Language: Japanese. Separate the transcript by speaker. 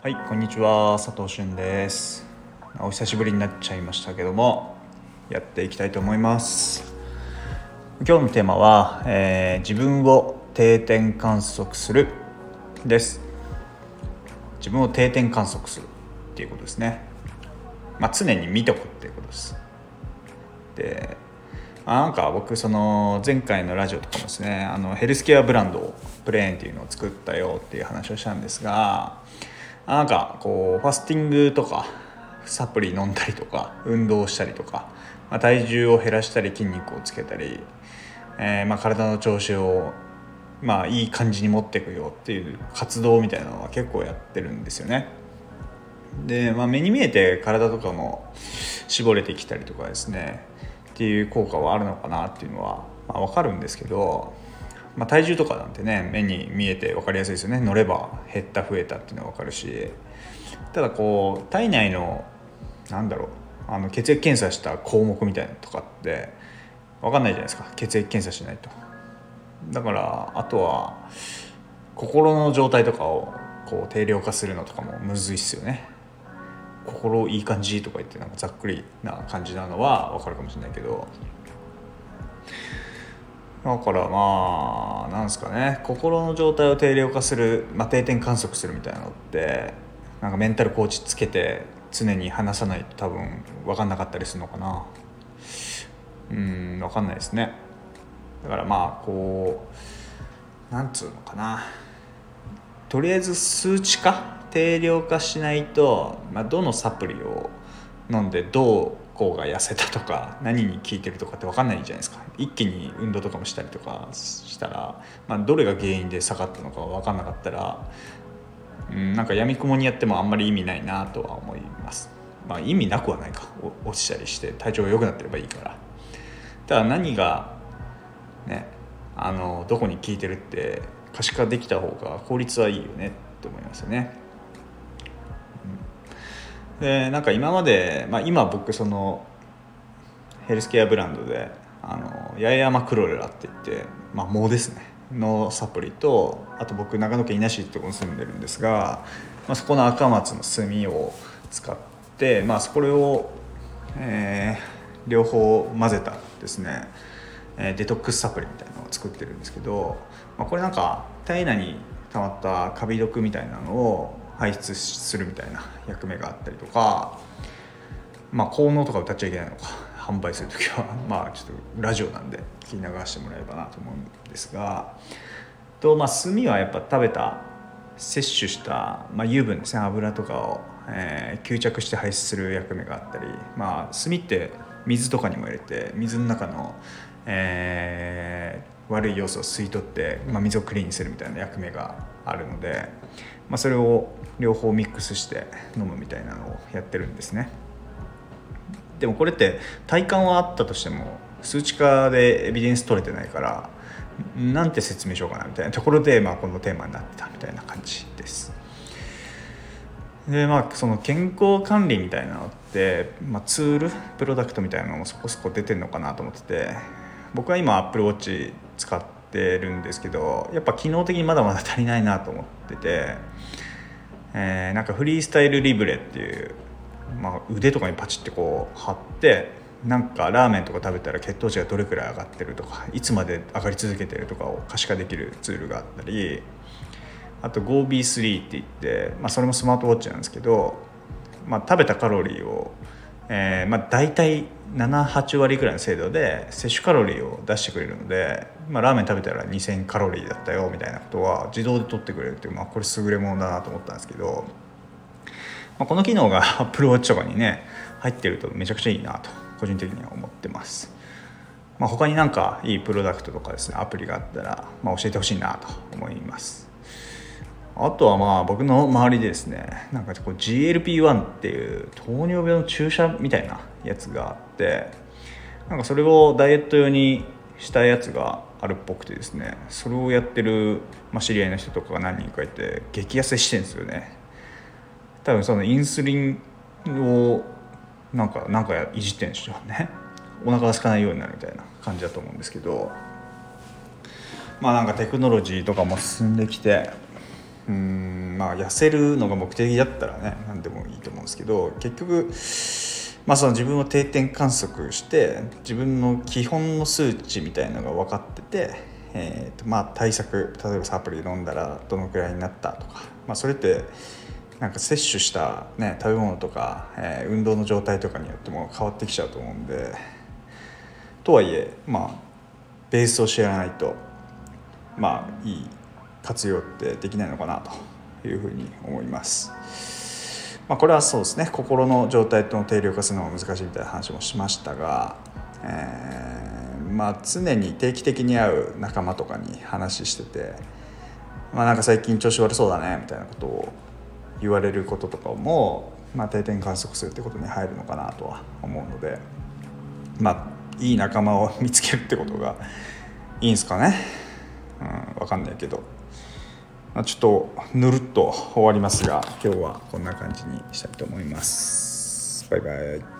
Speaker 1: はいこんにちは佐藤俊です。お久しぶりになっちゃいましたけどもやっていきたいと思います。今日のテーマは、えー、自分を定点観測するです。自分を定点観測するっていうことですね。まあ、常に見とくっていうことです。であなんか僕その前回のラジオとかもですねあのヘルスケアブランドをプレーンっていうのを作ったよっていう話をしたんですがなんかこうファスティングとかサプリ飲んだりとか運動したりとか、まあ、体重を減らしたり筋肉をつけたり、えー、まあ体の調子をまあいい感じに持っていくよっていう活動みたいなのは結構やってるんですよね。で、まあ、目に見えて体とかも絞れてきたりとかですねっていう効果はあるのかなっていうのは、まあ、分かるんですけど、まあ、体重とかなんてね目に見えて分かりやすいですよね。乗れば減った増えたっていうのは分かるし。ただこう体内のなんだろうあの血液検査した項目みたいなのとかって分かんないじゃないですか。血液検査しないと。だからあとは心の状態とかをこう定量化するのとかもむずいっすよね。心いい感じとか言ってなんかざっくりな感じなのは分かるかもしれないけど。だからまあなんですかね。心の状態を定量化する、まあ、定点観測するみたいなのってなんかメンタルコーチつけて常に話さないと多分分かんなかったりするのかな。うん分かんないですね。だからまあこうなんつうのかな。とりあえず数値化定量化しないと、まあ、どのサプリを飲んでどうこうが痩せたとか何に効いてるとかって分かんないじゃないですか一気に運動とかもしたりとかしたら、まあ、どれが原因で下がったのか分かんなかったら、うん、なんかやみくもにやってもあんまり意味ないなとは思います。まあ、意味なくはないか落ちたりして体調が良くなってればいいからただ何がねあのどこに効いてるって可視化できた方が効率はいいよねって思いますよね。でなんか今まで、まあ、今僕そのヘルスケアブランドであの八重山クロレラって言って、まあ、藻ですね。のサプリとあと僕長野県伊那市ってとこに住んでるんですが、まあ、そこの赤松の炭を使って、まあ、それを、えー、両方混ぜたですね、デトックスサプリみたいなのを作ってるんですけど、まあ、これなんか体内に溜まったカビ毒みたいなのを排出するみたいな役目があったりとかまあ効能とか歌っちゃいけないのか販売する時は まあちょっとラジオなんで聞き流してもらえればなと思うんですがとまあ炭はやっぱ食べた摂取した、まあ、油分ですね油とかを、えー、吸着して排出する役目があったりまあ炭って水とかにも入れて水の中の、えー、悪い要素を吸い取って、まあ、水をクリーンにするみたいな役目があるので、まあ、それを両方ミックスして飲むみたいなのをやってるんですね。でもこれって体感はあったとしても数値化でエビデンス取れてないからなんて説明しようかなみたいなところで、まあ、このテーマになってたみたいな感じです。でまあその健康管理みたいなのって、まあ、ツールプロダクトみたいなのもそこそこ出てるのかなと思ってて僕は今 AppleWatch 使ってるんですけどやっぱ機能的にまだまだ足りないなと思っててえー、なんかフリースタイルリブレっていう、まあ、腕とかにパチってこう貼ってなんかラーメンとか食べたら血糖値がどれくらい上がってるとかいつまで上がり続けてるとかを可視化できるツールがあったりあと GoB3 って言って、まあ、それもスマートウォッチなんですけど、まあ、食べたカロリーを、えーまあ、大体78割ぐらいの精度で摂取カロリーを出してくれるので、まあ、ラーメン食べたら2000カロリーだったよみたいなことは自動で取ってくれるっていう、まあ、これ優れものだなと思ったんですけど、まあ、この機能が Apple Watch とかにね入ってるとめちゃくちゃいいなと個人的には思ってます。まあ、他になんかいいプロダクトとかですねアプリがあったら、まあ、教えてほしいなと思います。あとはまあ僕の周りでですねなんかこう GLP-1 っていう糖尿病の注射みたいなやつがあってなんかそれをダイエット用にしたやつがあるっぽくてですねそれをやってる、ま、知り合いの人とかが何人かいて激痩せしてるんですよね。多分そのインスリンをなんかなんかいじってんでしょうね。お腹が空かないようになるみたいな感じだと思うんですけどまあなんかテクノロジーとかも進んできてうんまあ痩せるのが目的だったらね何でもいいと思うんですけど結局まあ、その自分を定点観測して自分の基本の数値みたいのが分かってて、えーとまあ、対策例えばサプリ飲んだらどのくらいになったとか、まあ、それってなんか摂取した、ね、食べ物とか、えー、運動の状態とかによっても変わってきちゃうと思うんでとはいえまあベースを知らないとまあいい活用ってできないのかなというふうに思います。まあ、これはそうですね心の状態との定量化するのが難しいみたいな話もしましたが、えー、まあ、常に定期的に会う仲間とかに話してて、まあ、なんか最近調子悪そうだねみたいなことを言われることとかも、まあ、定点観測するってことに入るのかなとは思うのでまあいい仲間を見つけるってことがいいんですかね、うん、分かんないけど。ちょっとぬるっと終わりますが今日はこんな感じにしたいと思います。バイバイ